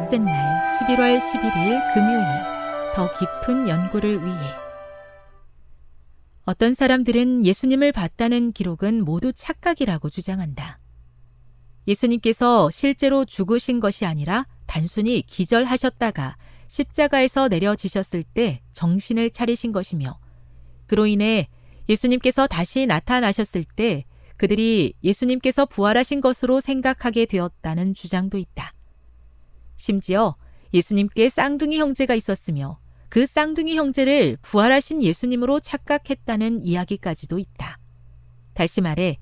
여섯째 날 11월 11일 금요일 더 깊은 연구를 위해 어떤 사람들은 예수님을 봤다는 기록은 모두 착각이라고 주장한다. 예수님께서 실제로 죽으신 것이 아니라 단순히 기절하셨다가 십자가에서 내려지셨을 때 정신을 차리신 것이며 그로 인해 예수님께서 다시 나타나셨을 때 그들이 예수님께서 부활하신 것으로 생각하게 되었다는 주장도 있다. 심지어 예수님께 쌍둥이 형제가 있었으며 그 쌍둥이 형제를 부활하신 예수님으로 착각했다는 이야기까지도 있다. 다시 말해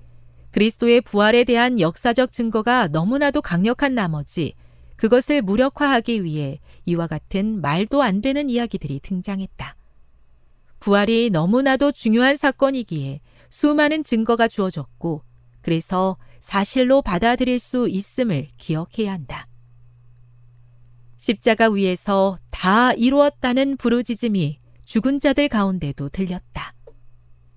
그리스도의 부활에 대한 역사적 증거가 너무나도 강력한 나머지 그것을 무력화하기 위해 이와 같은 말도 안 되는 이야기들이 등장했다. 부활이 너무나도 중요한 사건이기에 수많은 증거가 주어졌고 그래서 사실로 받아들일 수 있음을 기억해야 한다. 십자가 위에서 다 이루었다는 부르짖음이 죽은 자들 가운데도 들렸다.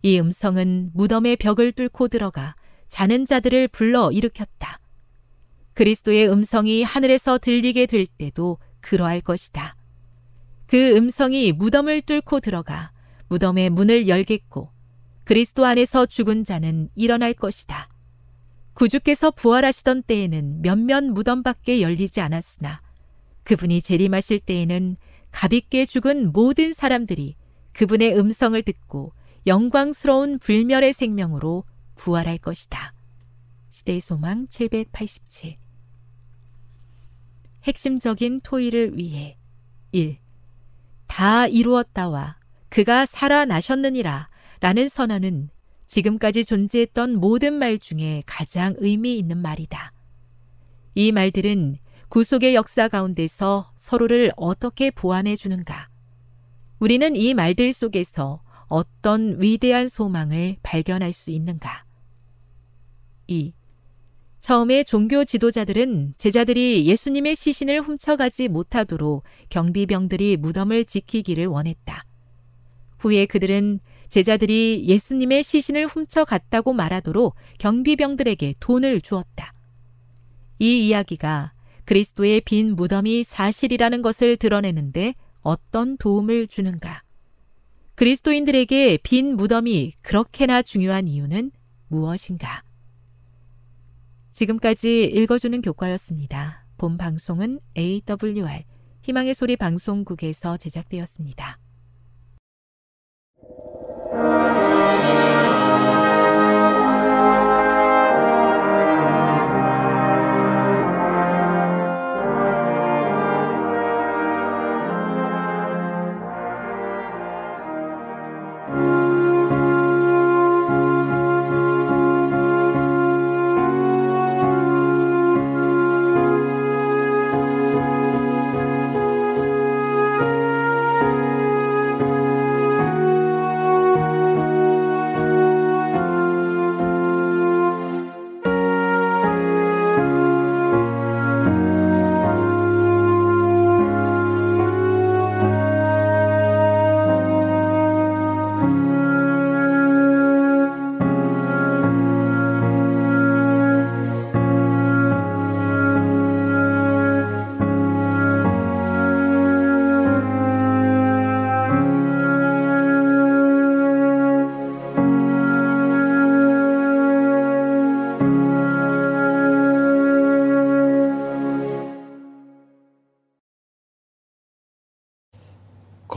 이 음성은 무덤의 벽을 뚫고 들어가 자는 자들을 불러 일으켰다. 그리스도의 음성이 하늘에서 들리게 될 때도 그러할 것이다. 그 음성이 무덤을 뚫고 들어가 무덤의 문을 열겠고 그리스도 안에서 죽은 자는 일어날 것이다. 구주께서 부활하시던 때에는 몇몇 무덤밖에 열리지 않았으나 그분이 재림하실 때에는 가볍게 죽은 모든 사람들이 그분의 음성을 듣고 영광스러운 불멸의 생명으로 부활할 것이다. 시대의 소망 787 핵심적인 토의를 위해 1. 다 이루었다와 그가 살아나셨느니라 라는 선언은 지금까지 존재했던 모든 말 중에 가장 의미 있는 말이다. 이 말들은 구속의 역사 가운데서 서로를 어떻게 보완해 주는가? 우리는 이 말들 속에서 어떤 위대한 소망을 발견할 수 있는가? 2. 처음에 종교 지도자들은 제자들이 예수님의 시신을 훔쳐가지 못하도록 경비병들이 무덤을 지키기를 원했다. 후에 그들은 제자들이 예수님의 시신을 훔쳐갔다고 말하도록 경비병들에게 돈을 주었다. 이 이야기가 그리스도의 빈 무덤이 사실이라는 것을 드러내는데 어떤 도움을 주는가? 그리스도인들에게 빈 무덤이 그렇게나 중요한 이유는 무엇인가? 지금까지 읽어주는 교과였습니다. 본 방송은 AWR 희망의 소리 방송국에서 제작되었습니다.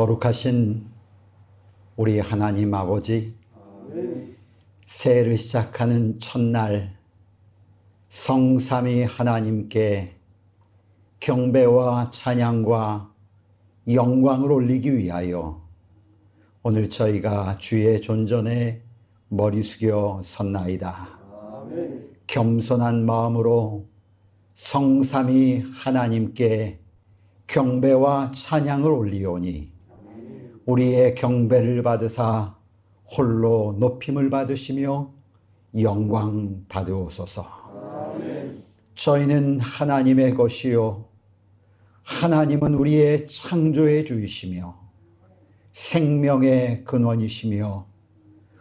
거룩하신 우리 하나님 아버지, 새해를 시작하는 첫날 성삼위 하나님께 경배와 찬양과 영광을 올리기 위하여 오늘 저희가 주의 존전에 머리 숙여 섰나이다. 겸손한 마음으로 성삼위 하나님께 경배와 찬양을 올리오니 우리의 경배를 받으사 홀로 높임을 받으시며 영광 받으옵소서. 저희는 하나님의 것이요. 하나님은 우리의 창조의 주이시며 생명의 근원이시며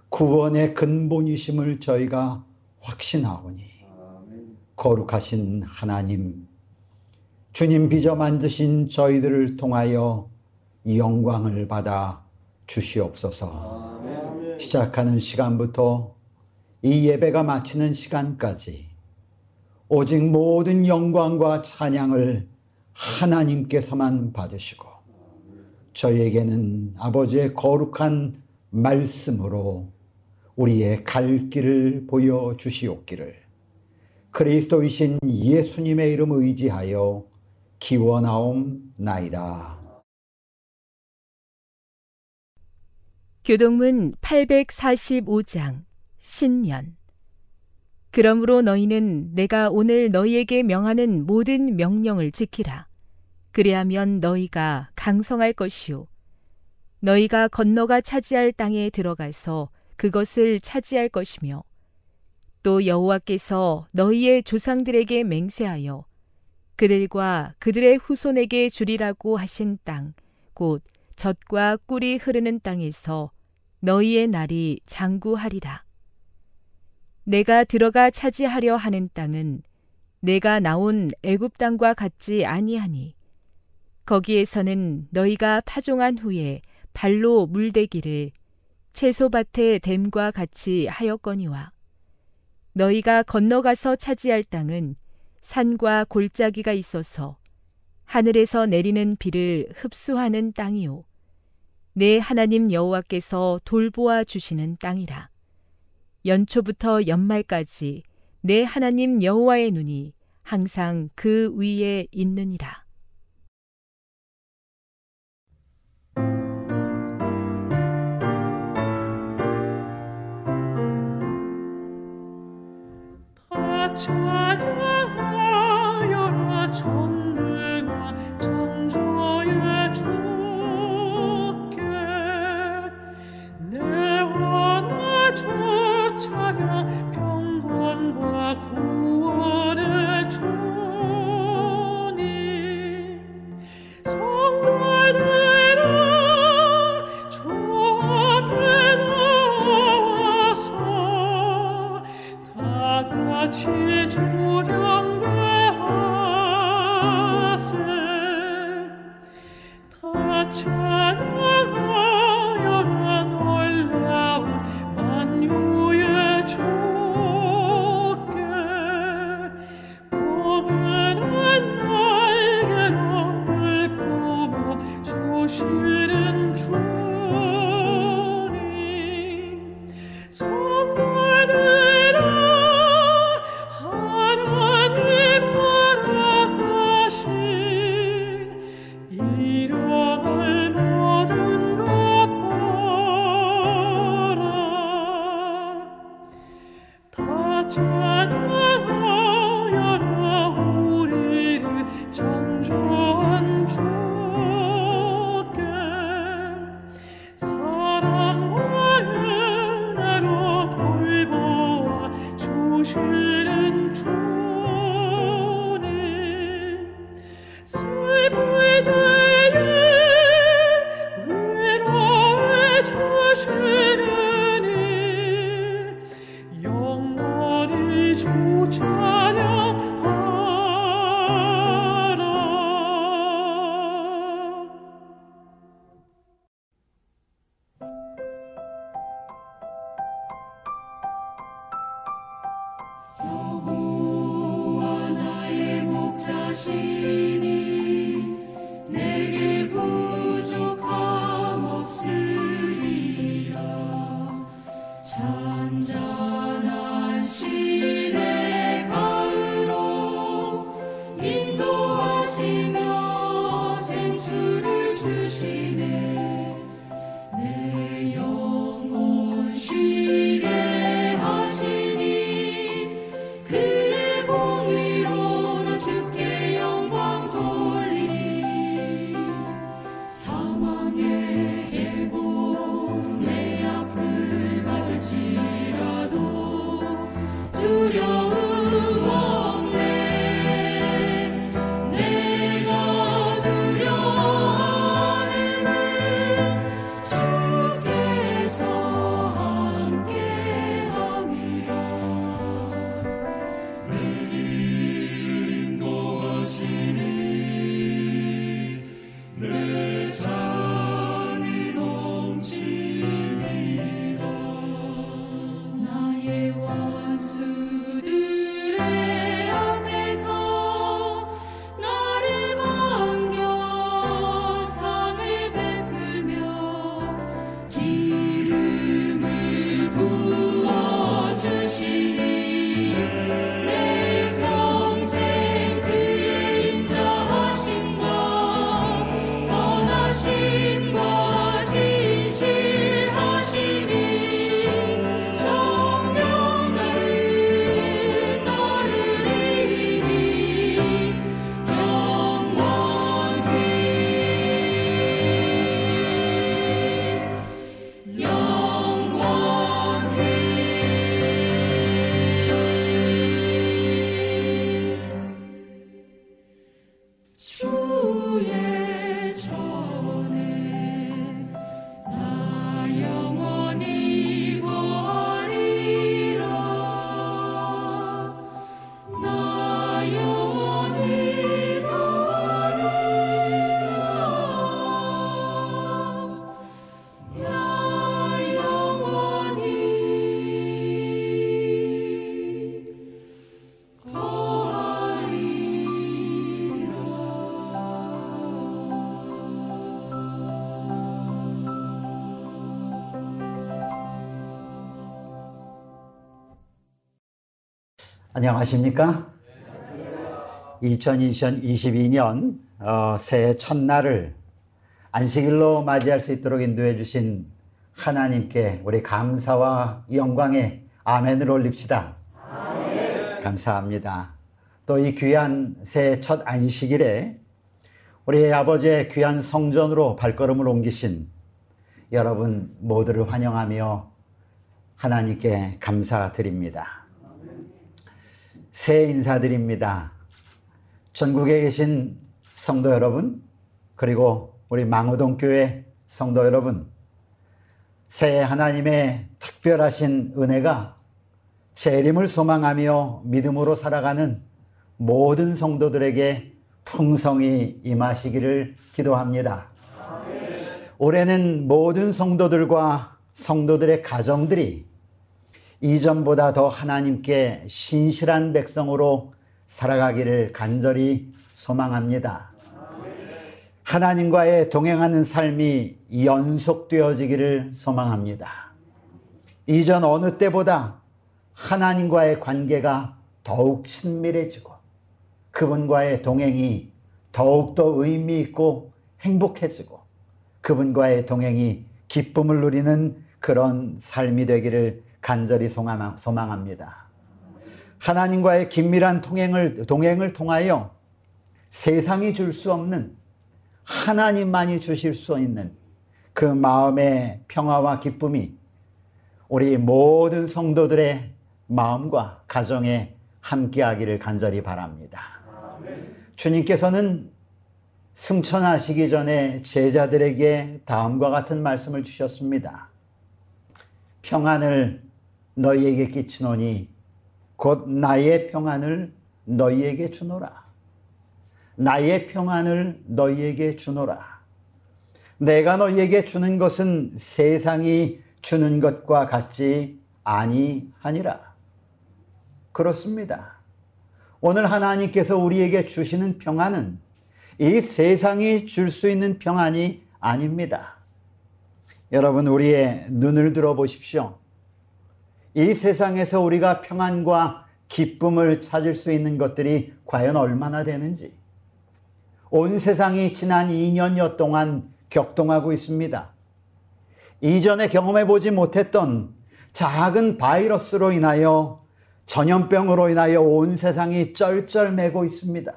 구원의 근본이심을 저희가 확신하오니 거룩하신 하나님 주님 빚어 만드신 저희들을 통하여 영광을 받아 주시옵소서. 시작하는 시간부터 이 예배가 마치는 시간까지 오직 모든 영광과 찬양을 하나님께서만 받으시고 저희에게는 아버지의 거룩한 말씀으로 우리의 갈 길을 보여 주시옵기를 그리스도이신 예수님의 이름 의지하여 기원하옵나이다. 교동문 845장 신년 그러므로 너희는 내가 오늘 너희에게 명하는 모든 명령을 지키라. 그리하면 너희가 강성할 것이요. 너희가 건너가 차지할 땅에 들어가서 그것을 차지할 것이며 또 여호와께서 너희의 조상들에게 맹세하여 그들과 그들의 후손에게 주리라고 하신 땅, 곧 젖과 꿀이 흐르는 땅에서 너희의 날이 장구하리라. 내가 들어가 차지하려 하는 땅은 내가 나온 애굽 땅과 같지 아니하니 거기에서는 너희가 파종한 후에 발로 물대기를 채소밭의 댐과 같이 하였거니와 너희가 건너가서 차지할 땅은 산과 골짜기가 있어서 하늘에서 내리는 비를 흡수하는 땅이요 내 하나님 여호와께서 돌보아 주시는 땅이라. 연초부터 연말까지 내 하나님 여호와의 눈이 항상 그 위에 있느니라. 찬 주 안녕하십니까? 2022년 어, 새해 첫날을 안식일로 맞이할 수 있도록 인도해 주신 하나님께 우리 감사와 영광의 아멘을 올립시다. 감사합니다. 또 이 귀한 새해 첫 안식일에 우리 아버지의 귀한 성전으로 발걸음을 옮기신 여러분 모두를 환영하며 하나님께 감사드립니다. 새해 인사드립니다. 전국에 계신 성도 여러분, 그리고 우리 망우동 교회 성도 여러분, 새해 하나님의 특별하신 은혜가 재림을 소망하며 믿음으로 살아가는 모든 성도들에게 풍성히 임하시기를 기도합니다. 올해는 모든 성도들과 성도들의 가정들이 이전보다 더 하나님께 신실한 백성으로 살아가기를 간절히 소망합니다. 하나님과의 동행하는 삶이 연속되어지기를 소망합니다. 이전 어느 때보다 하나님과의 관계가 더욱 친밀해지고 그분과의 동행이 더욱더 의미 있고 행복해지고 그분과의 동행이 기쁨을 누리는 그런 삶이 되기를 간절히 소망합니다. 하나님과의 긴밀한 통행을, 동행을 통하여 세상이 줄 수 없는 하나님만이 주실 수 있는 그 마음의 평화와 기쁨이 우리 모든 성도들의 마음과 가정에 함께하기를 간절히 바랍니다. 주님께서는 승천하시기 전에 제자들에게 다음과 같은 말씀을 주셨습니다. 평안을 너희에게 끼치노니 곧 나의 평안을 너희에게 주노라. 나의 평안을 너희에게 주노라. 내가 너희에게 주는 것은 세상이 주는 것과 같지 아니하니라. 그렇습니다. 오늘 하나님께서 우리에게 주시는 평안은 이 세상이 줄 수 있는 평안이 아닙니다. 여러분, 우리의 눈을 들어 보십시오. 이 세상에서 우리가 평안과 기쁨을 찾을 수 있는 것들이 과연 얼마나 되는지. 온 세상이 지난 2년여 동안 격동하고 있습니다. 이전에 경험해 보지 못했던 작은 바이러스로 인하여 전염병으로 인하여 온 세상이 쩔쩔매고 있습니다.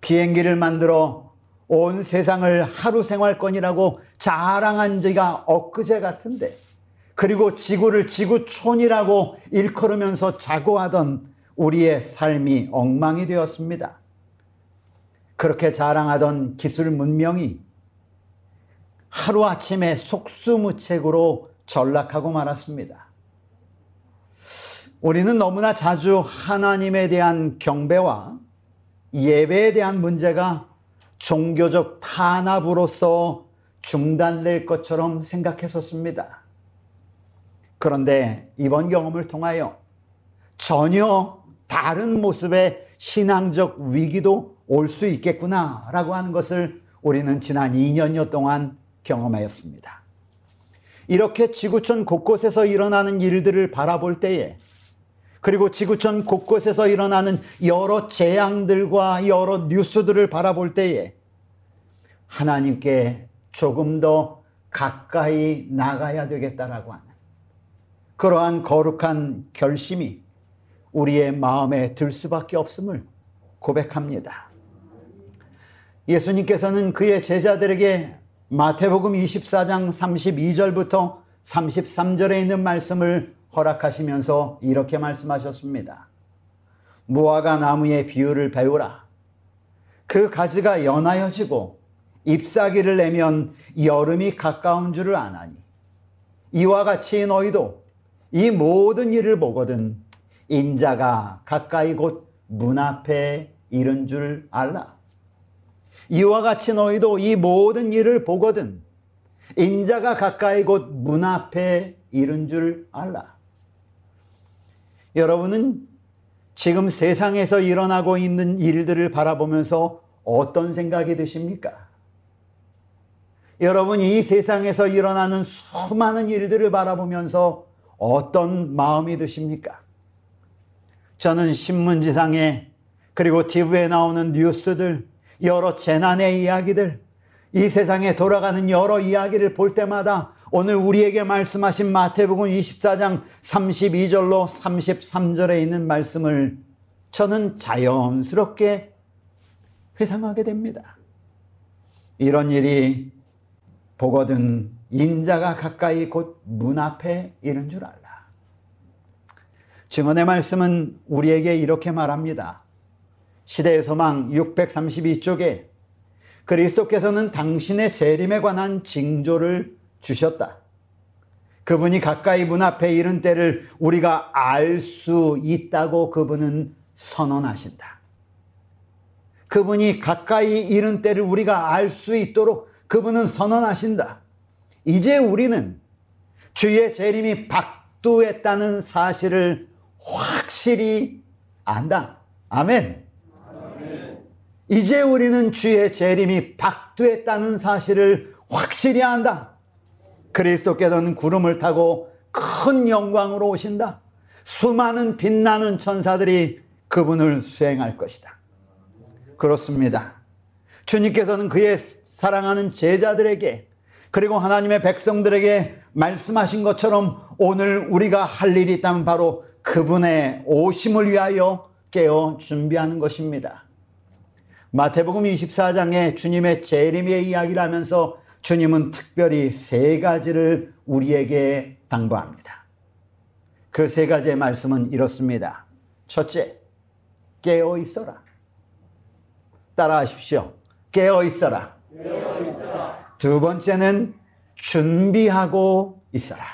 비행기를 만들어 온 세상을 하루 생활권이라고 자랑한 지가 엊그제 같은데 그리고 지구를 지구촌이라고 일컬으면서 자고하던 우리의 삶이 엉망이 되었습니다. 그렇게 자랑하던 기술 문명이 하루아침에 속수무책으로 전락하고 말았습니다. 우리는 너무나 자주 하나님에 대한 경배와 예배에 대한 문제가 종교적 탄압으로서 중단될 것처럼 생각했었습니다. 그런데 이번 경험을 통하여 전혀 다른 모습의 신앙적 위기도 올 수 있겠구나라고 하는 것을 우리는 지난 2년여 동안 경험하였습니다. 이렇게 지구촌 곳곳에서 일어나는 일들을 바라볼 때에 그리고 지구촌 곳곳에서 일어나는 여러 재앙들과 여러 뉴스들을 바라볼 때에 하나님께 조금 더 가까이 나가야 되겠다라고 하는 그러한 거룩한 결심이 우리의 마음에 들 수밖에 없음을 고백합니다. 예수님께서는 그의 제자들에게 마태복음 24장 32절부터 33절에 있는 말씀을 허락하시면서 이렇게 말씀하셨습니다. 무화과 나무의 비유를 배우라. 그 가지가 연하여지고 잎사귀를 내면 여름이 가까운 줄을 아나니 이와 같이 너희도 이 모든 일을 보거든 인자가 가까이 곧 문 앞에 이른 줄 알라. 이와 같이 너희도 이 모든 일을 보거든 인자가 가까이 곧 문 앞에 이른 줄 알라. 여러분은 지금 세상에서 일어나고 있는 일들을 바라보면서 어떤 생각이 드십니까? 여러분, 이 세상에서 일어나는 수많은 일들을 바라보면서 어떤 마음이 드십니까? 저는 신문지상에 그리고 TV에 나오는 뉴스들, 여러 재난의 이야기들, 이 세상에 돌아가는 여러 이야기를 볼 때마다 오늘 우리에게 말씀하신 마태복음 24장 32절로 33절에 있는 말씀을 저는 자연스럽게 회상하게 됩니다. 이런 일이 보거든 인자가 가까이 곧 문 앞에 이른 줄 알라. 증언의 말씀은 우리에게 이렇게 말합니다. 시대의 소망 632쪽에 그리스도께서는 당신의 재림에 관한 징조를 주셨다. 그분이 가까이 문 앞에 이른 때를 우리가 알 수 있다고 그분은 선언하신다. 그분이 가까이 이른 때를 우리가 알 수 있도록 그분은 선언하신다. 이제 우리는 주의 재림이 박두했다는 사실을 확실히 안다. 아멘. 이제 우리는 주의 재림이 박두했다는 사실을 확실히 안다. 그리스도께서는 구름을 타고 큰 영광으로 오신다. 수많은 빛나는 천사들이 그분을 수행할 것이다. 그렇습니다. 주님께서는 그의 사랑하는 제자들에게 그리고 하나님의 백성들에게 말씀하신 것처럼 오늘 우리가 할 일이 있다면 바로 그분의 오심을 위하여 깨어 준비하는 것입니다. 마태복음 24장에 주님의 재림의 이야기를 하면서 주님은 특별히 세 가지를 우리에게 당부합니다. 그 세 가지의 말씀은 이렇습니다. 첫째, 깨어 있어라. 따라하십시오. 깨어 있어라. 두 번째는 준비하고 있어라.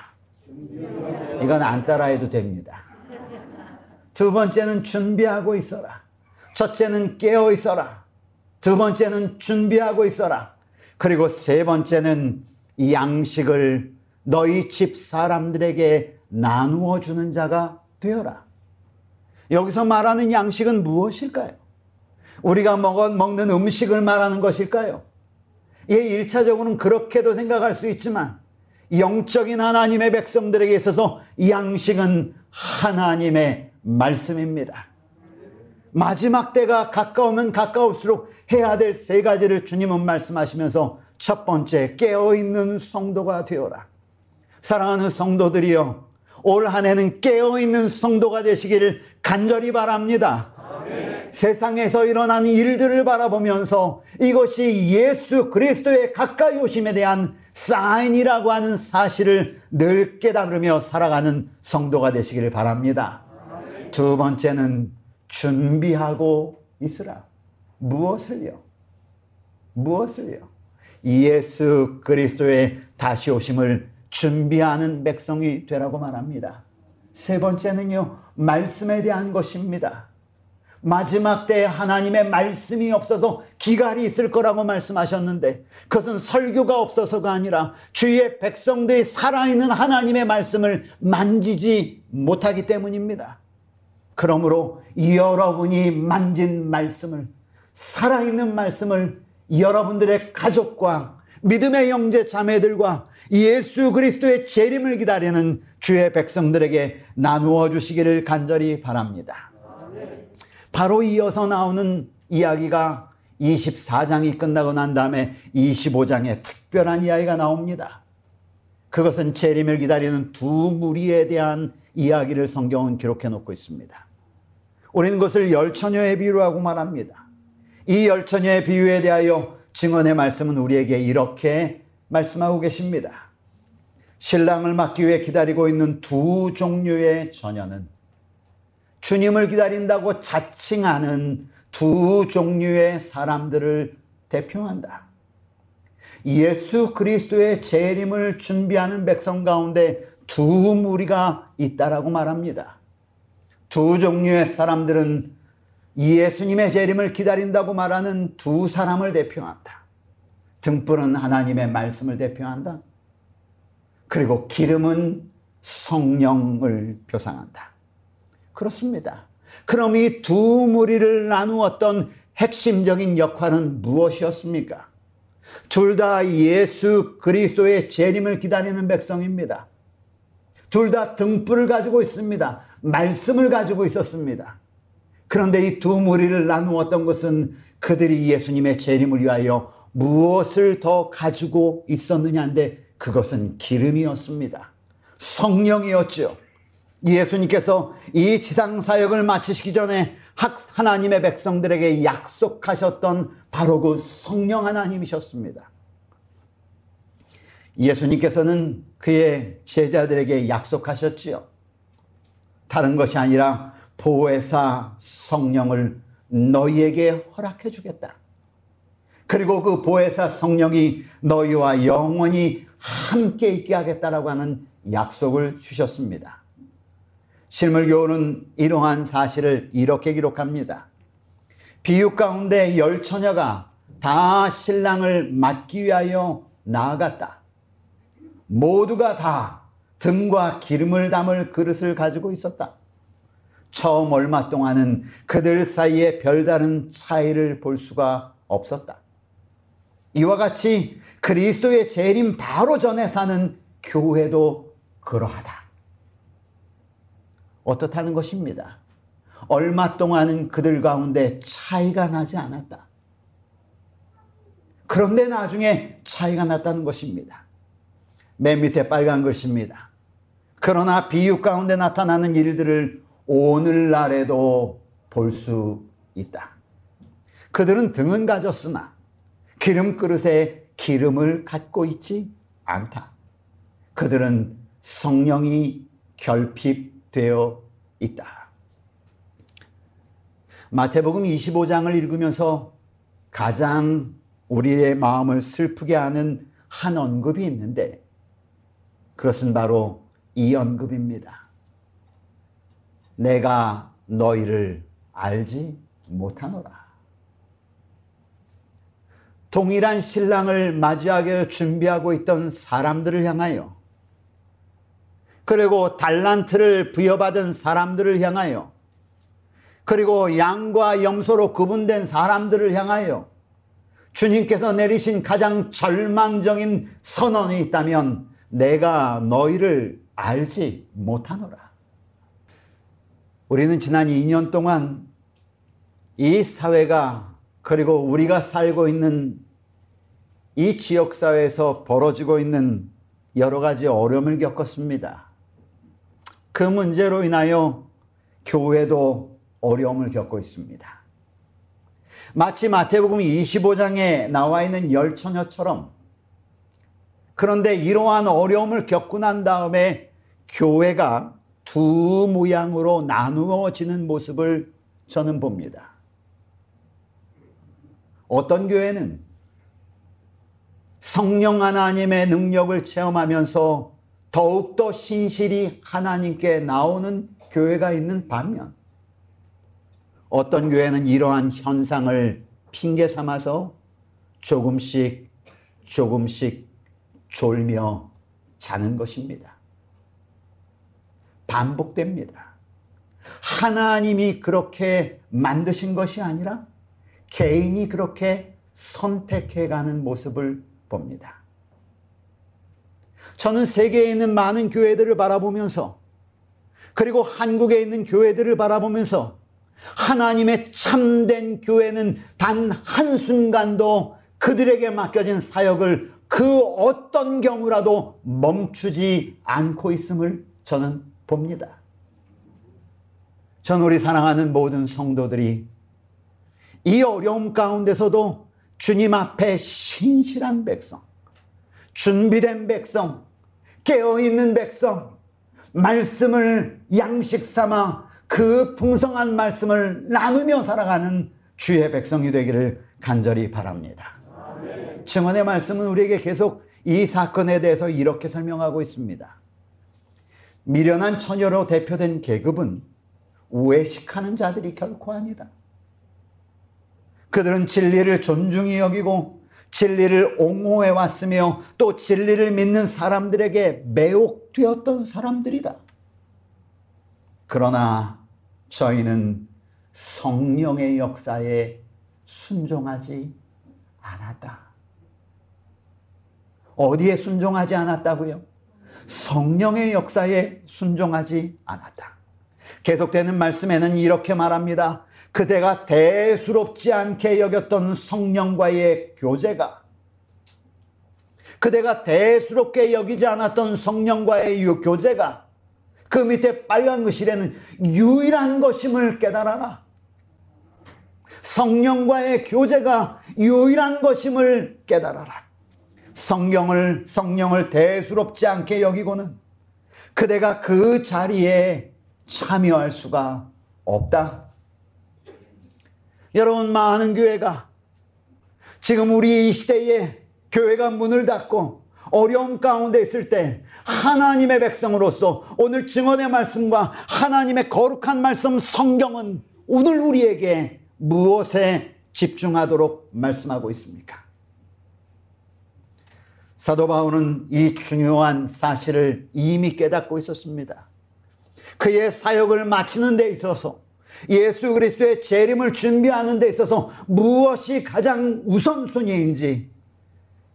이건 안 따라해도 됩니다. 두 번째는 준비하고 있어라. 첫째는 깨어 있어라. 두 번째는 준비하고 있어라. 그리고 세 번째는 이 양식을 너희 집 사람들에게 나누어 주는 자가 되어라. 여기서 말하는 양식은 무엇일까요? 우리가 먹, 먹는 음식을 말하는 것일까요? 예, 1차적으로는 그렇게도 생각할 수 있지만, 영적인 하나님의 백성들에게 있어서 양식은 하나님의 말씀입니다. 마지막 때가 가까우면 가까울수록 해야 될 세 가지를 주님은 말씀하시면서 첫 번째, 깨어있는 성도가 되어라. 사랑하는 성도들이여, 올 한 해는 깨어있는 성도가 되시기를 간절히 바랍니다. 세상에서 일어나는 일들을 바라보면서 이것이 예수 그리스도의 가까이 오심에 대한 사인이라고 하는 사실을 늘 깨달으며 살아가는 성도가 되시기를 바랍니다. 두 번째는 준비하고 있으라. 무엇을요? 무엇을요? 예수 그리스도의 다시 오심을 준비하는 백성이 되라고 말합니다. 세 번째는요, 말씀에 대한 것입니다. 마지막 때 하나님의 말씀이 없어서 기갈이 있을 거라고 말씀하셨는데 그것은 설교가 없어서가 아니라 주의 백성들이 살아있는 하나님의 말씀을 만지지 못하기 때문입니다. 그러므로 여러분이 만진 말씀을 살아있는 말씀을 여러분들의 가족과 믿음의 형제 자매들과 예수 그리스도의 재림을 기다리는 주의 백성들에게 나누어 주시기를 간절히 바랍니다. 바로 이어서 나오는 이야기가 24장이 끝나고 난 다음에 25장에 특별한 이야기가 나옵니다. 그것은 재림을 기다리는 두 무리에 대한 이야기를 성경은 기록해 놓고 있습니다. 우리는 그것을 열처녀의 비유라고 말합니다. 이 열처녀의 비유에 대하여 증언의 말씀은 우리에게 이렇게 말씀하고 계십니다. 신랑을 맞기 위해 기다리고 있는 두 종류의 처녀는 주님을 기다린다고 자칭하는 두 종류의 사람들을 대표한다. 예수 그리스도의 재림을 준비하는 백성 가운데 두 무리가 있다라고 말합니다. 두 종류의 사람들은 예수님의 재림을 기다린다고 말하는 두 사람을 대표한다. 등불은 하나님의 말씀을 대표한다. 그리고 기름은 성령을 표상한다. 그렇습니다. 그럼 이 두 무리를 나누었던 핵심적인 역할은 무엇이었습니까? 둘 다 예수 그리스도의 재림을 기다리는 백성입니다. 둘 다 등불을 가지고 있습니다. 말씀을 가지고 있었습니다. 그런데 이 두 무리를 나누었던 것은 그들이 예수님의 재림을 위하여 무엇을 더 가지고 있었느냐인데 그것은 기름이었습니다. 성령이었죠. 예수님께서 이 지상 사역을 마치시기 전에 하나님의 백성들에게 약속하셨던 바로 그 성령 하나님이셨습니다. 예수님께서는 그의 제자들에게 약속하셨지요. 다른 것이 아니라 보혜사 성령을 너희에게 허락해 주겠다. 그리고 그 보혜사 성령이 너희와 영원히 함께 있게 하겠다라고 하는 약속을 주셨습니다. 실물교훈은 이러한 사실을 이렇게 기록합니다. 비유 가운데 열 처녀가 다 신랑을 맞기 위하여 나아갔다. 모두가 다 등과 기름을 담을 그릇을 가지고 있었다. 처음 얼마 동안은 그들 사이에 별다른 차이를 볼 수가 없었다. 이와 같이 그리스도의 재림 바로 전에 사는 교회도 그러하다. 어떻다는 것입니다. 얼마 동안은 그들 가운데 차이가 나지 않았다. 그런데 나중에 차이가 났다는 것입니다. 맨 밑에 빨간 글씨입니다. 그러나 비유 가운데 나타나는 일들을 오늘날에도 볼 수 있다. 그들은 등은 가졌으나 기름 그릇에 기름을 갖고 있지 않다. 그들은 성령이 결핍 되어 있다. 마태복음 25장을 읽으면서 가장 우리의 마음을 슬프게 하는 한 언급이 있는데 그것은 바로 이 언급입니다. 내가 너희를 알지 못하노라. 동일한 신랑을 맞이하게 준비하고 있던 사람들을 향하여 그리고 달란트를 부여받은 사람들을 향하여 그리고 양과 염소로 구분된 사람들을 향하여 주님께서 내리신 가장 절망적인 선언이 있다면 내가 너희를 알지 못하노라. 우리는 지난 2년 동안 이 사회가 그리고 우리가 살고 있는 이 지역사회에서 벌어지고 있는 여러 가지 어려움을 겪었습니다. 그 문제로 인하여 교회도 어려움을 겪고 있습니다. 마치 마태복음 25장에 나와 있는 열 처녀처럼 그런데 이러한 어려움을 겪고 난 다음에 교회가 두 모양으로 나누어지는 모습을 저는 봅니다. 어떤 교회는 성령 하나님의 능력을 체험하면서 더욱더 신실히 하나님께 나오는 교회가 있는 반면 어떤 교회는 이러한 현상을 핑계 삼아서 조금씩 조금씩 졸며 자는 것입니다. 반복됩니다. 하나님이 그렇게 만드신 것이 아니라 개인이 그렇게 선택해 가는 모습을 봅니다. 저는 세계에 있는 많은 교회들을 바라보면서 그리고 한국에 있는 교회들을 바라보면서 하나님의 참된 교회는 단 한순간도 그들에게 맡겨진 사역을 그 어떤 경우라도 멈추지 않고 있음을 저는 봅니다. 전 우리 사랑하는 모든 성도들이 이 어려움 가운데서도 주님 앞에 신실한 백성, 준비된 백성, 깨어있는 백성, 말씀을 양식 삼아 그 풍성한 말씀을 나누며 살아가는 주의 백성이 되기를 간절히 바랍니다. 증언의 말씀은 우리에게 계속 이 사건에 대해서 이렇게 설명하고 있습니다. 미련한 처녀로 대표된 계급은 우애식하는 자들이 결코 아니다. 그들은 진리를 존중히 여기고 진리를 옹호해 왔으며 또 진리를 믿는 사람들에게 매혹되었던 사람들이다. 그러나 저희는 성령의 역사에 순종하지 않았다. 어디에 순종하지 않았다고요? 성령의 역사에 순종하지 않았다. 계속되는 말씀에는 이렇게 말합니다. 그대가 대수롭지 않게 여겼던 성령과의 교제가 그대가 대수롭게 여기지 않았던 성령과의 이 교제가 그 밑에 빨간 글씨에는 유일한 것임을 깨달아라. 성령과의 교제가 유일한 것임을 깨달아라. 성령을 성령을 대수롭지 않게 여기고는 그대가 그 자리에 참여할 수가 없다. 여러분 많은 교회가 지금 우리 이 시대에 교회가 문을 닫고 어려움 가운데 있을 때 하나님의 백성으로서 오늘 증언의 말씀과 하나님의 거룩한 말씀 성경은 오늘 우리에게 무엇에 집중하도록 말씀하고 있습니까? 사도 바울은 이 중요한 사실을 이미 깨닫고 있었습니다. 그의 사역을 마치는 데 있어서 예수 그리스도의 재림을 준비하는 데 있어서 무엇이 가장 우선순위인지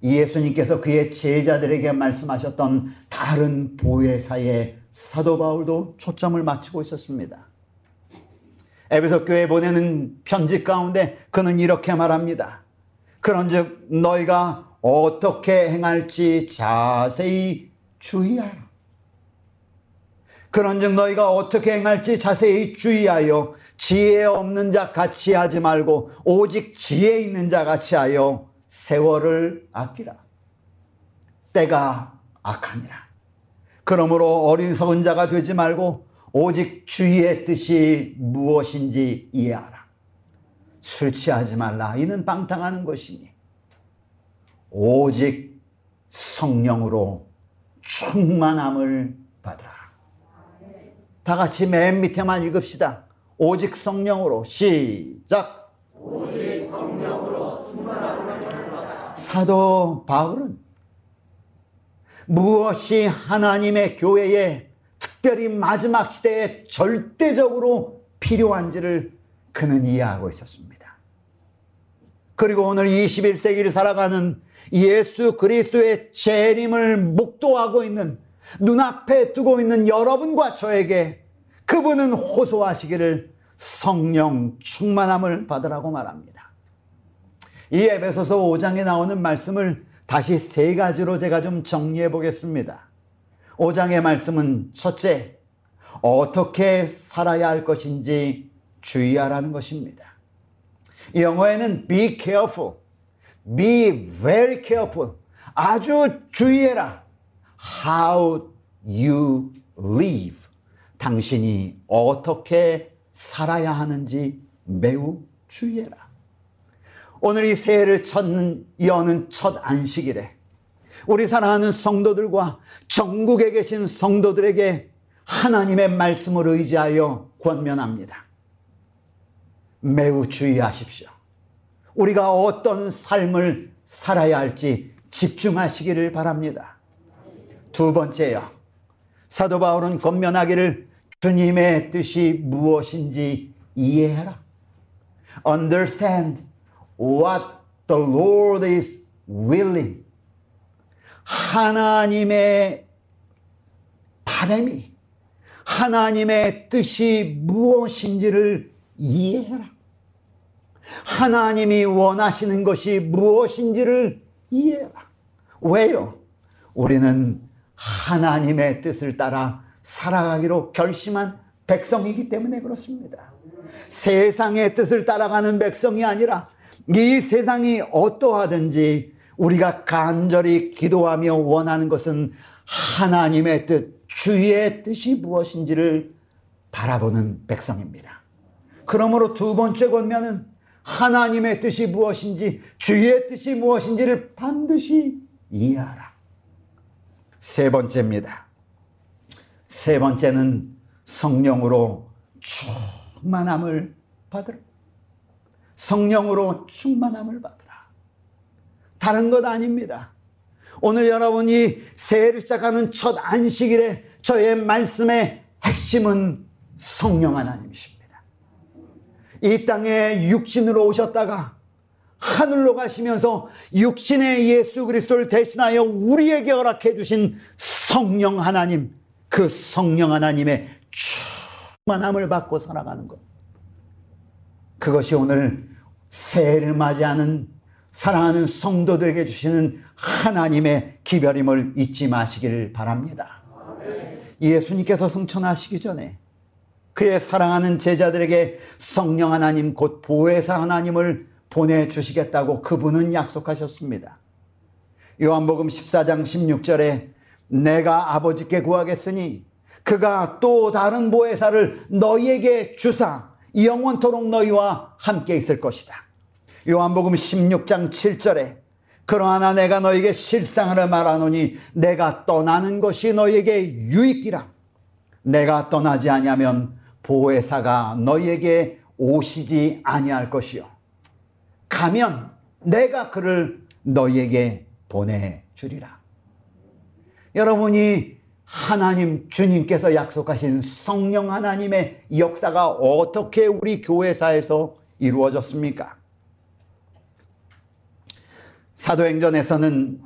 예수님께서 그의 제자들에게 말씀하셨던 다른 보혜사의 사도 바울도 초점을 맞추고 있었습니다. 에베소 교회 보내는 편지 가운데 그는 이렇게 말합니다. 그런즉 너희가 어떻게 행할지 자세히 주의하라. 그런즉 너희가 어떻게 행할지 자세히 주의하여 지혜 없는 자 같이 하지 말고 오직 지혜 있는 자 같이 하여 세월을 아끼라. 때가 악하니라. 그러므로 어린석은 자가 되지 말고 오직 주의의 뜻이 무엇인지 이해하라. 술 취하지 말라. 이는 방탕하는 것이니. 오직 성령으로 충만함을. 다 같이 맨 밑에만 읽읍시다. 오직 성령으로 시작. 오직 성령으로 받으라. 사도 바울은 무엇이 하나님의 교회에 특별히 마지막 시대에 절대적으로 필요한지를 그는 이해하고 있었습니다. 그리고 오늘 21세기를 살아가는 예수 그리스도의 재림을 목도하고 있는 눈앞에 두고 있는 여러분과 저에게 그분은 호소하시기를 성령 충만함을 받으라고 말합니다. 이 에베소서 5장에 나오는 말씀을 다시 세 가지로 제가 좀 정리해 보겠습니다. 5장의 말씀은 첫째, 어떻게 살아야 할 것인지 주의하라는 것입니다. 영어에는 be careful, be very careful, 아주 주의해라. How you live. 당신이 어떻게 살아야 하는지 매우 주의해라. 오늘 이 새해를 첫, 여는 첫 안식일에 우리 사랑하는 성도들과 전국에 계신 성도들에게 하나님의 말씀을 의지하여 권면합니다. 매우 주의하십시오. 우리가 어떤 삶을 살아야 할지 집중하시기를 바랍니다. 두 번째요. 사도 바울은 권면하기를 주님의 뜻이 무엇인지 이해해라. Understand what the Lord is willing. 하나님의 바람이 하나님의 뜻이 무엇인지를 이해해라. 하나님이 원하시는 것이 무엇인지를 이해해라. 왜요? 우리는 하나님의 뜻을 따라 살아가기로 결심한 백성이기 때문에 그렇습니다. 세상의 뜻을 따라가는 백성이 아니라 이 세상이 어떠하든지 우리가 간절히 기도하며 원하는 것은 하나님의 뜻, 주의 뜻이 무엇인지를 바라보는 백성입니다. 그러므로 두 번째 권면은 하나님의 뜻이 무엇인지, 주의 뜻이 무엇인지를 반드시 이해하라. 세 번째입니다. 세 번째는 성령으로 충만함을 받으라. 성령으로 충만함을 받으라. 다른 것 아닙니다. 오늘 여러분이 새해를 시작하는 첫 안식일에 저의 말씀의 핵심은 성령 하나님이십니다. 이 땅에 육신으로 오셨다가 하늘로 가시면서 육신의 예수 그리스도를 대신하여 우리에게 허락해 주신 성령 하나님, 그 성령 하나님의 충만함을 받고 살아가는 것. 그것이 오늘 새해를 맞이하는 사랑하는 성도들에게 주시는 하나님의 기별임을 잊지 마시기를 바랍니다. 예수님께서 승천하시기 전에 그의 사랑하는 제자들에게 성령 하나님 곧 보혜사 하나님을 보내주시겠다고 그분은 약속하셨습니다. 요한복음 14장 16절에 내가 아버지께 구하겠으니 그가 또 다른 보혜사를 너희에게 주사 영원토록 너희와 함께 있을 것이다. 요한복음 16장 7절에 그러하나 내가 너에게 실상을 말하노니 내가 떠나는 것이 너에게 유익이라. 내가 떠나지 아니하면 보혜사가 너희에게 오시지 아니할 것이요. 가면 내가 그를 너희에게 보내주리라. 여러분이 하나님 주님께서 약속하신 성령 하나님의 역사가 어떻게 우리 교회사에서 이루어졌습니까? 사도행전에서는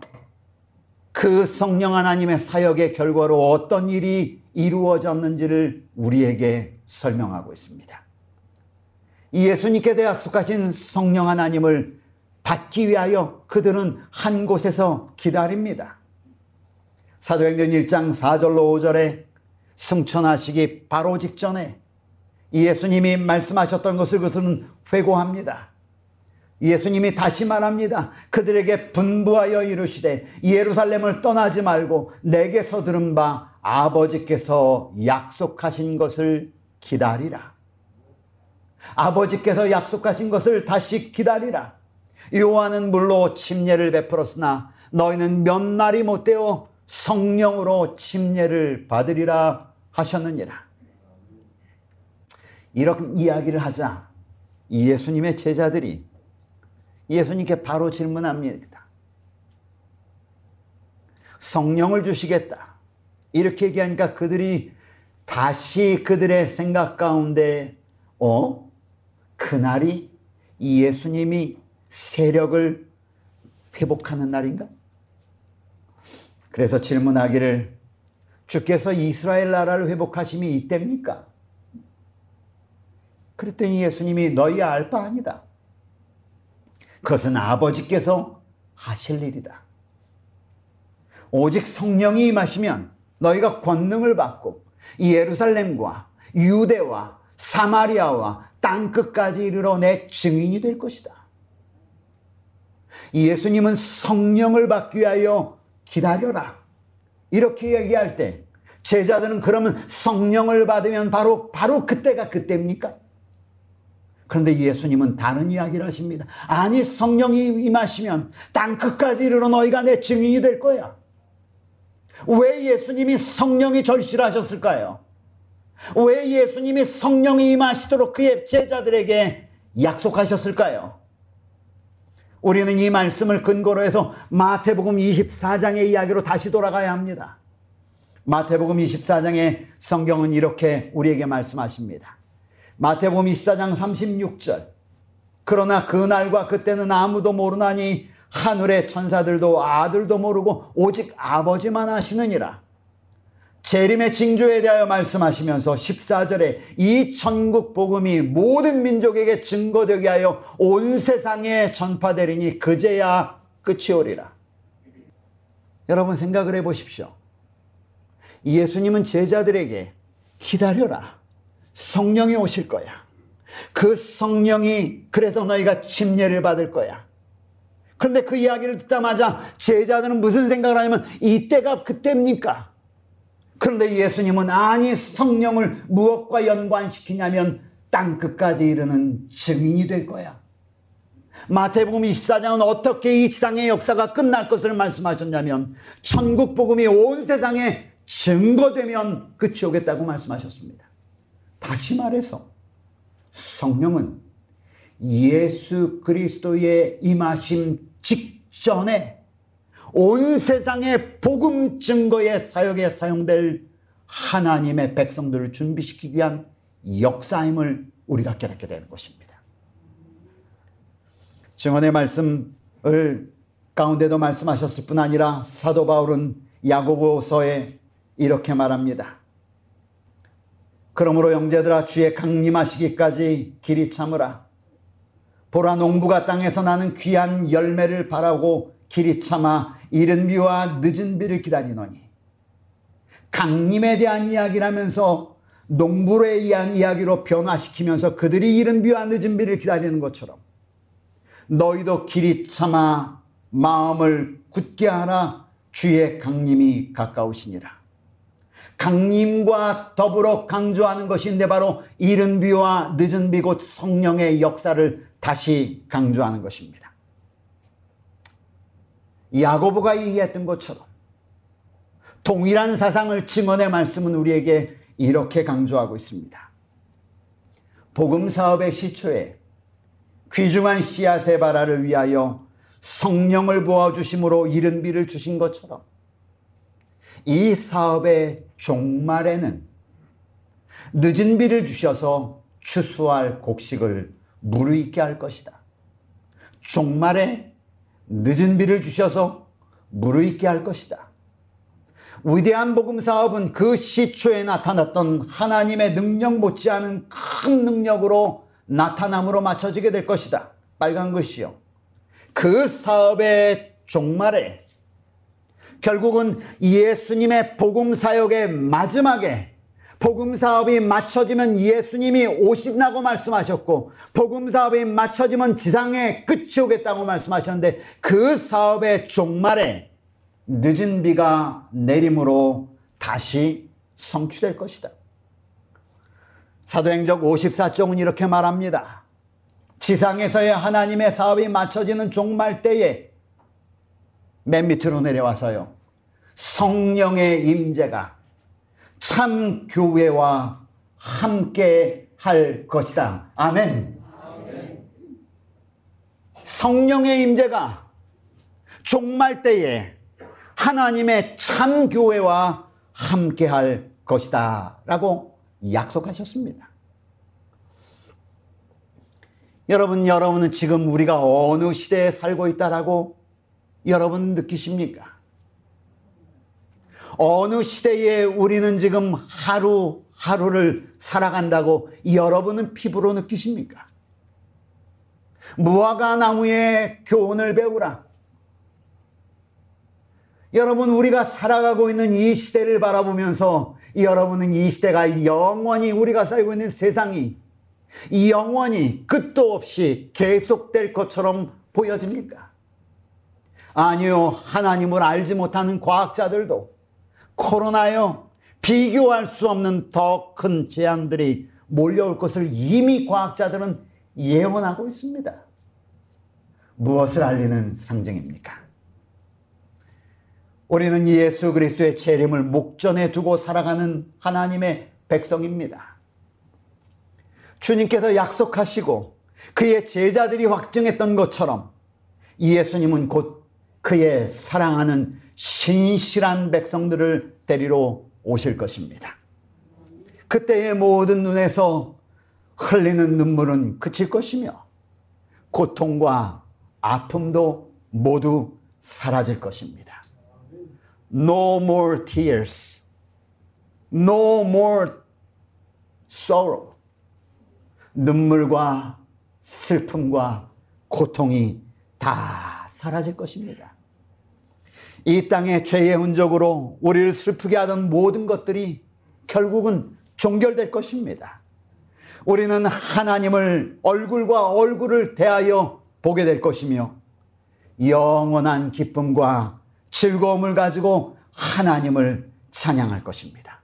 그 성령 하나님의 사역의 결과로 어떤 일이 이루어졌는지를 우리에게 설명하고 있습니다. 예수님께서 약속하신 성령 하나님을 받기 위하여 그들은 한 곳에서 기다립니다. 사도행전 1장 4절로 5절에 승천하시기 바로 직전에 예수님이 말씀하셨던 것을 그들은 회고합니다. 예수님이 다시 말합니다. 그들에게 분부하여 이르시되 예루살렘을 떠나지 말고 내게 서 들은 바 아버지께서 약속하신 것을 기다리라. 아버지께서 약속하신 것을 다시 기다리라. 요한은 물로 침례를 베풀었으나 너희는 몇 날이 못되어 성령으로 침례를 받으리라 하셨느니라. 이런 이야기를 하자 예수님의 제자들이 예수님께 바로 질문합니다. 성령을 주시겠다. 이렇게 얘기하니까 그들이 다시 그들의 생각 가운데, 어? 그날이 예수님이 세력을 회복하는 날인가? 그래서 질문하기를 주께서 이스라엘 나라를 회복하심이 이때입니까? 그랬더니 예수님이 너희 알 바 아니다. 그것은 아버지께서 하실 일이다. 오직 성령이 임하시면 너희가 권능을 받고 예루살렘과 유대와 사마리아와 땅 끝까지 이르러 내 증인이 될 것이다. 예수님은 성령을 받기 위하여 기다려라. 이렇게 얘기할 때 제자들은 그러면 성령을 받으면 바로 바로 그때가 그때입니까? 그런데 예수님은 다른 이야기를 하십니다. 아니 성령이 임하시면 땅 끝까지 이르러 너희가 내 증인이 될 거야. 왜 예수님이 성령이 절실하셨을까요? 왜 예수님이 성령이 임하시도록 그의 제자들에게 약속하셨을까요? 우리는 이 말씀을 근거로 해서 마태복음 24장의 이야기로 다시 돌아가야 합니다. 마태복음 24장의 성경은 이렇게 우리에게 말씀하십니다. 마태복음 24장 36절. 그러나 그날과 그때는 아무도 모르나니 하늘의 천사들도 아들도 모르고 오직 아버지만 아시느니라. 재림의 징조에 대하여 말씀하시면서 14절에 이 천국 복음이 모든 민족에게 증거되게 하여 온 세상에 전파되리니 그제야 끝이 오리라. 여러분 생각을 해 보십시오. 예수님은 제자들에게 기다려라. 성령이 오실 거야. 그 성령이 그래서 너희가 침례를 받을 거야. 그런데 그 이야기를 듣자마자 제자들은 무슨 생각을 하냐면 이때가 그때입니까? 그런데 예수님은 아니 성령을 무엇과 연관시키냐면 땅 끝까지 이르는 증인이 될 거야. 마태복음 24장은 어떻게 이 지상의 역사가 끝날 것을 말씀하셨냐면 천국 복음이 온 세상에 증거되면 끝이 오겠다고 말씀하셨습니다. 다시 말해서 성령은 예수 그리스도의 임하심 직전에 온 세상의 복음 증거의 사역에 사용될 하나님의 백성들을 준비시키기 위한 역사임을 우리가 깨닫게 되는 것입니다. 증언의 말씀을 가운데도 말씀하셨을 뿐 아니라 사도 바울은 야고보서에 이렇게 말합니다. 그러므로 형제들아 주의 강림하시기까지 길이 참으라. 보라 농부가 땅에서 나는 귀한 열매를 바라고 길이 참아 이른 비와 늦은 비를 기다리노니 강림에 대한 이야기라면서 농부에 의한 이야기로 변화시키면서 그들이 이른 비와 늦은 비를 기다리는 것처럼 너희도 길이 참아 마음을 굳게 하라 주의 강림이 가까우시니라. 강림과 더불어 강조하는 것인데 바로 이른 비와 늦은 비 곧 성령의 역사를 다시 강조하는 것입니다. 야고보가 얘기했던 것처럼 동일한 사상을 증언의 말씀은 우리에게 이렇게 강조하고 있습니다. 복음 사업의 시초에 귀중한 씨앗의 발화를 위하여 성령을 부어주심으로 이른 비를 주신 것처럼 이 사업의 종말에는 늦은 비를 주셔서 추수할 곡식을 무르익게 할 것이다. 종말에 늦은 비를 주셔서 무르익게 할 것이다. 위대한 복음 사업은 그 시초에 나타났던 하나님의 능력 못지않은 큰 능력으로 나타남으로 맞춰지게 될 것이다. 빨간 글씨요. 그 사업의 종말에 결국은 예수님의 복음 사역의 마지막에 복음 사업이 맞춰지면 예수님이 오신다고 말씀하셨고 복음 사업이 맞춰지면 지상에 끝이 오겠다고 말씀하셨는데 그 사업의 종말에 늦은 비가 내림으로 다시 성취될 것이다. 사도행적 54쪽은 이렇게 말합니다. 지상에서의 하나님의 사업이 맞춰지는 종말 때에 맨 밑으로 내려와서요. 성령의 임재가 참 교회와 함께 할 것이다. 아멘. 성령의 임재가 종말 때에 하나님의 참 교회와 함께 할 것이다. 라고 약속하셨습니다. 여러분, 여러분은 지금 우리가 어느 시대에 살고 있다라고 여러분 느끼십니까? 어느 시대에 우리는 지금 하루 하루를 살아간다고 여러분은 피부로 느끼십니까? 무화과 나무의 교훈을 배우라. 여러분, 우리가 살아가고 있는 이 시대를 바라보면서 여러분은 이 시대가 영원히 우리가 살고 있는 세상이 영원히 끝도 없이 계속될 것처럼 보여집니까? 아니요, 하나님을 알지 못하는 과학자들도 코로나요, 비교할 수 없는 더 큰 재앙들이 몰려올 것을 이미 과학자들은 예언하고 있습니다. 무엇을 알리는 상징입니까? 우리는 예수 그리스도의 재림을 목전에 두고 살아가는 하나님의 백성입니다. 주님께서 약속하시고 그의 제자들이 확증했던 것처럼 예수님은 곧 그의 사랑하는 신실한 백성들을 데리러 오실 것입니다. 그때의 모든 눈에서 흘리는 눈물은 그칠 것이며 고통과 아픔도 모두 사라질 것입니다. No more tears. No more sorrow. 눈물과 슬픔과 고통이 다 사라질 것입니다. 이 땅의 죄의 흔적으로 우리를 슬프게 하던 모든 것들이 결국은 종결될 것입니다. 우리는 하나님을 얼굴과 얼굴을 대하여 보게 될 것이며 영원한 기쁨과 즐거움을 가지고 하나님을 찬양할 것입니다.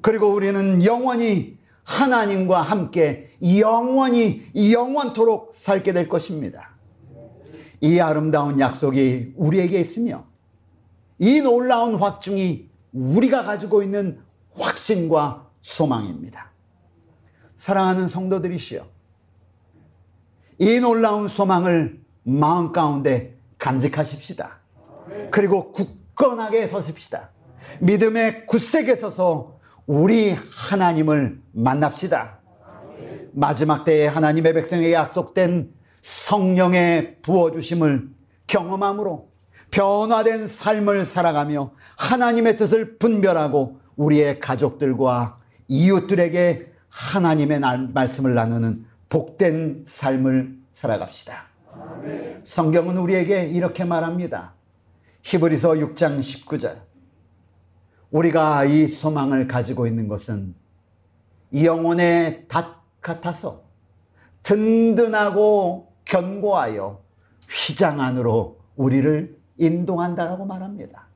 그리고 우리는 영원히 하나님과 함께 영원히 영원토록 살게 될 것입니다. 이 아름다운 약속이 우리에게 있으며 이 놀라운 확증이 우리가 가지고 있는 확신과 소망입니다. 사랑하는 성도들이시여. 이 놀라운 소망을 마음 가운데 간직하십시다. 그리고 굳건하게 서십시다. 믿음의 굳세게 서서 우리 하나님을 만납시다. 마지막 때에 하나님의 백성에게 약속된 성령의 부어주심을 경험함으로 변화된 삶을 살아가며 하나님의 뜻을 분별하고 우리의 가족들과 이웃들에게 하나님의 말씀을 나누는 복된 삶을 살아갑시다. 성경은 우리에게 이렇게 말합니다. 히브리서 6장 19절. 우리가 이 소망을 가지고 있는 것은 영혼의 닷 같아서 든든하고 견고하여 휘장 안으로 우리를 인도한다라고 말합니다.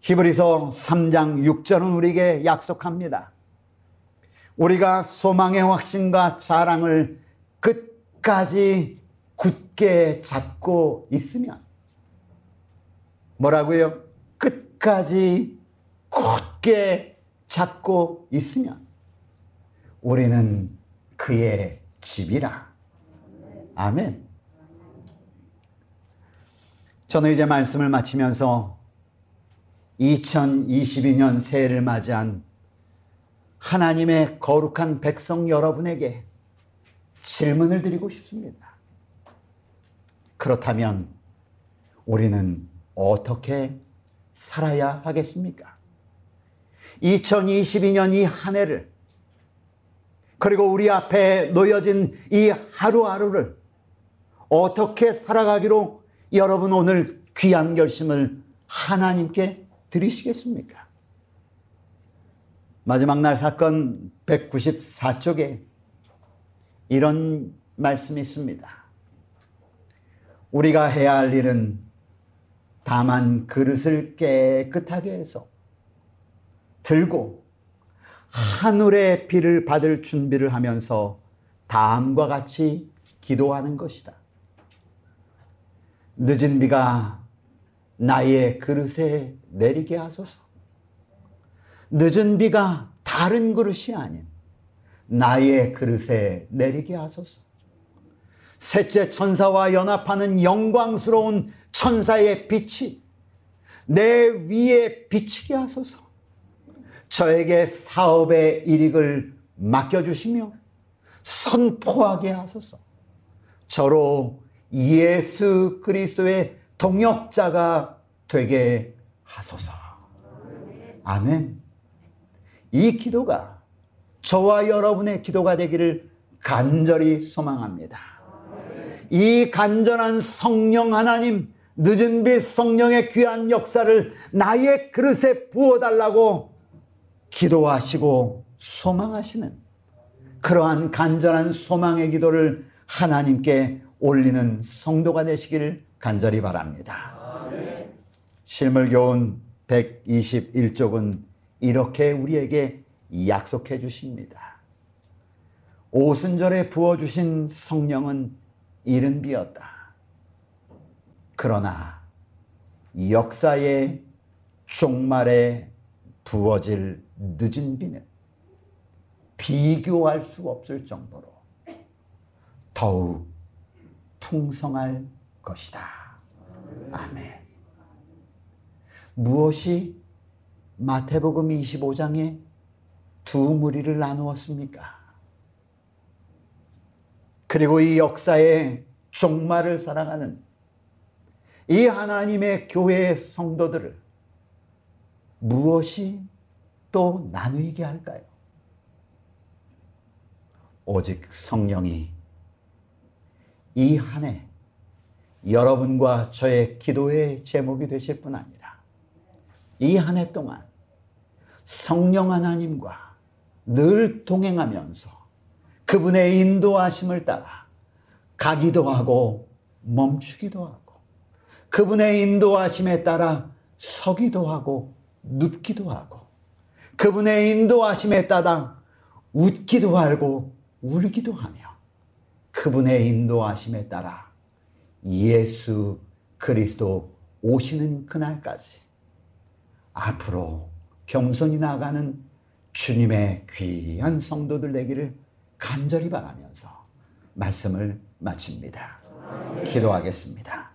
히브리서 3장 6절은 우리에게 약속합니다. 우리가 소망의 확신과 자랑을 끝까지 굳게 잡고 있으면 뭐라고요? 끝까지 굳게 잡고 있으면 우리는 그의 집이라. 아멘. 저는 이제 말씀을 마치면서 2022년 새해를 맞이한 하나님의 거룩한 백성 여러분에게 질문을 드리고 싶습니다. 그렇다면 우리는 어떻게 살아야 하겠습니까? 2022년 이 한 해를 그리고 우리 앞에 놓여진 이 하루하루를 어떻게 살아가기로 여러분 오늘 귀한 결심을 하나님께 드리시겠습니까? 마지막 날 사건 194쪽에 이런 말씀이 있습니다. 우리가 해야 할 일은 다만 그릇을 깨끗하게 해서 들고 하늘의 비를 받을 준비를 하면서 다음과 같이 기도하는 것이다. 늦은 비가 나의 그릇에 내리게 하소서. 늦은 비가 다른 그릇이 아닌 나의 그릇에 내리게 하소서. 셋째 천사와 연합하는 영광스러운 천사의 빛이 내 위에 비치게 하소서. 저에게 사업의 이익을 맡겨주시며 선포하게 하소서. 저로 예수 그리스도의 동역자가 되게 하소서. 아멘. 이 기도가 저와 여러분의 기도가 되기를 간절히 소망합니다. 이 간절한 성령 하나님, 늦은 빛 성령의 귀한 역사를 나의 그릇에 부어달라고 기도하시고 소망하시는 그러한 간절한 소망의 기도를 하나님께 올리는 성도가 되시기를 간절히 바랍니다. 실물교훈 121쪽은 이렇게 우리에게 약속해 주십니다. 오순절에 부어주신 성령은 이른 비었다. 그러나 역사의 종말에 부어질 늦은 비는 비교할 수 없을 정도로 더욱 풍성할 것이다. 아멘. 무엇이 마태복음 25장에 두 무리를 나누었습니까? 그리고 이 역사의 종말을 살아가는 이 하나님의 교회의 성도들을 무엇이 또 나누게 할까요? 오직 성령이 이 한 해 여러분과 저의 기도의 제목이 되실 뿐 아니라 이 한 해 동안 성령 하나님과 늘 동행하면서 그분의 인도하심을 따라 가기도 하고 멈추기도 하고 그분의 인도하심에 따라 서기도 하고 눕기도 하고 그분의 인도하심에 따라 웃기도 하고 울기도 하며 그분의 인도하심에 따라 예수 그리스도 오시는 그날까지 앞으로 겸손히 나아가는 주님의 귀한 성도들 되기를 간절히 바라면서 말씀을 마칩니다. 기도하겠습니다.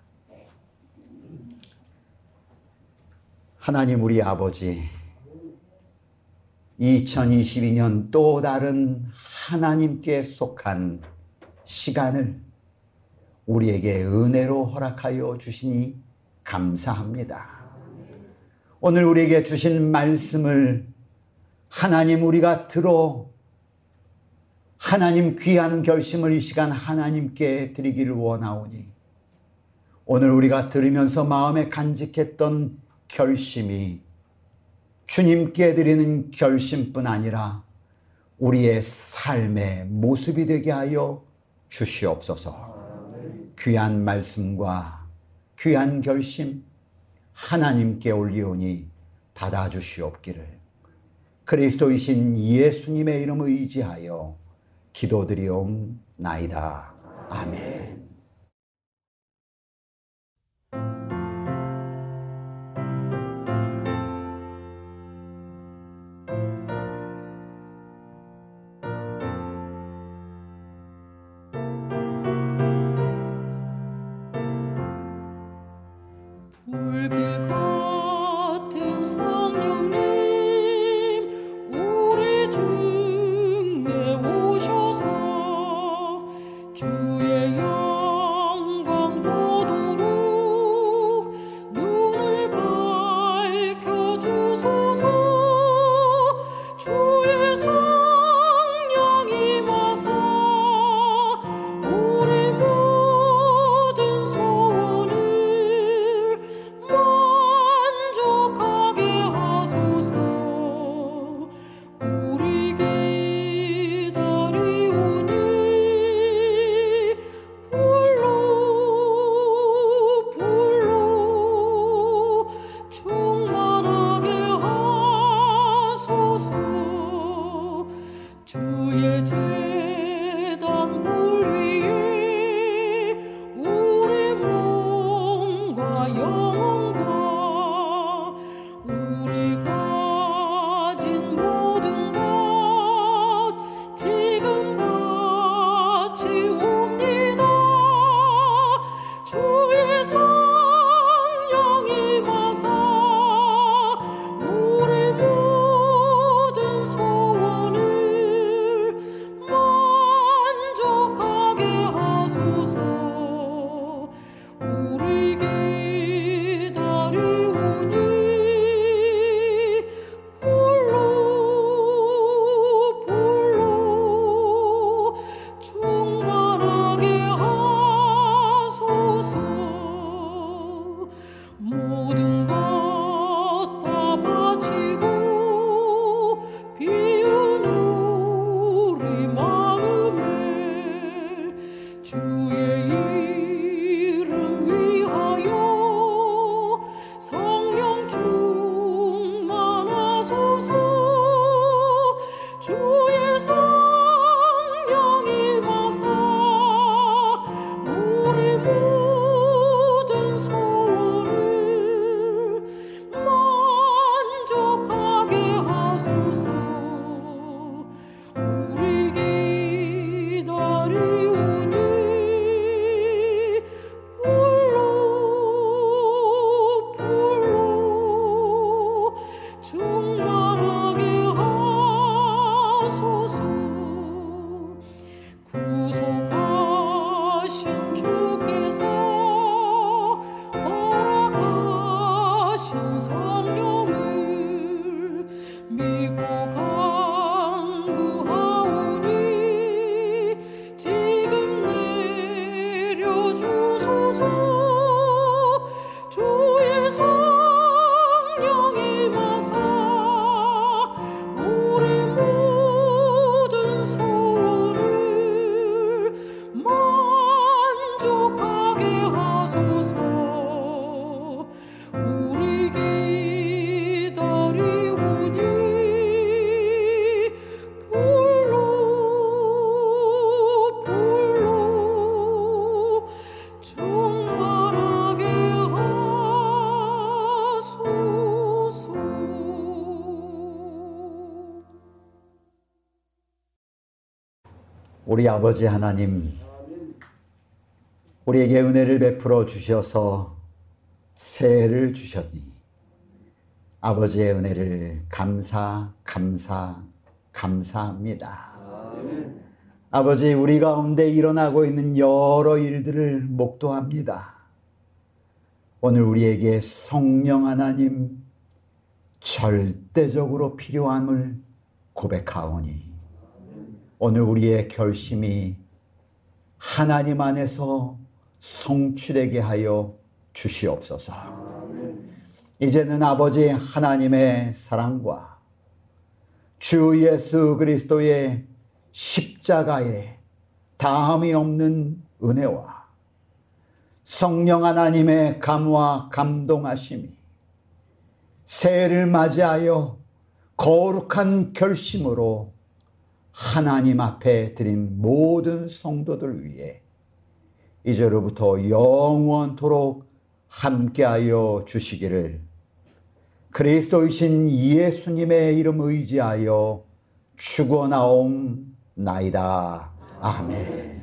하나님 우리 아버지 2022년 또 다른 하나님께 속한 시간을 우리에게 은혜로 허락하여 주시니 감사합니다. 오늘 우리에게 주신 말씀을 하나님 우리가 들어 하나님 귀한 결심을 이 시간 하나님께 드리기를 원하오니 오늘 우리가 들으면서 마음에 간직했던 결심이 주님께 드리는 결심뿐 아니라 우리의 삶의 모습이 되게 하여 주시옵소서. 귀한 말씀과 귀한 결심 하나님께 올리오니 받아 주시옵기를 그리스도이신 예수님의 이름 의지하여 기도드리옵나이다. 아멘. 우리 아버지 하나님, 우리에게 은혜를 베풀어 주셔서 새해를 주셨니. 아버지의 은혜를 감사, 감사, 감사합니다. 아버지, 우리 가운데 일어나고 있는 여러 일들을 목도합니다. 오늘 우리에게 성령 하나님 절대적으로 필요함을 고백하오니 오늘 우리의 결심이 하나님 안에서 성취되게 하여 주시옵소서. 이제는 아버지 하나님의 사랑과 주 예수 그리스도의 십자가의 다함이 없는 은혜와 성령 하나님의 감화 감동하심이 새해를 맞이하여 거룩한 결심으로 하나님 앞에 드린 모든 성도들 위해 이제로부터 영원토록 함께하여 주시기를 그리스도이신 예수님의 이름 의지하여 축원하옵나이다. 아멘.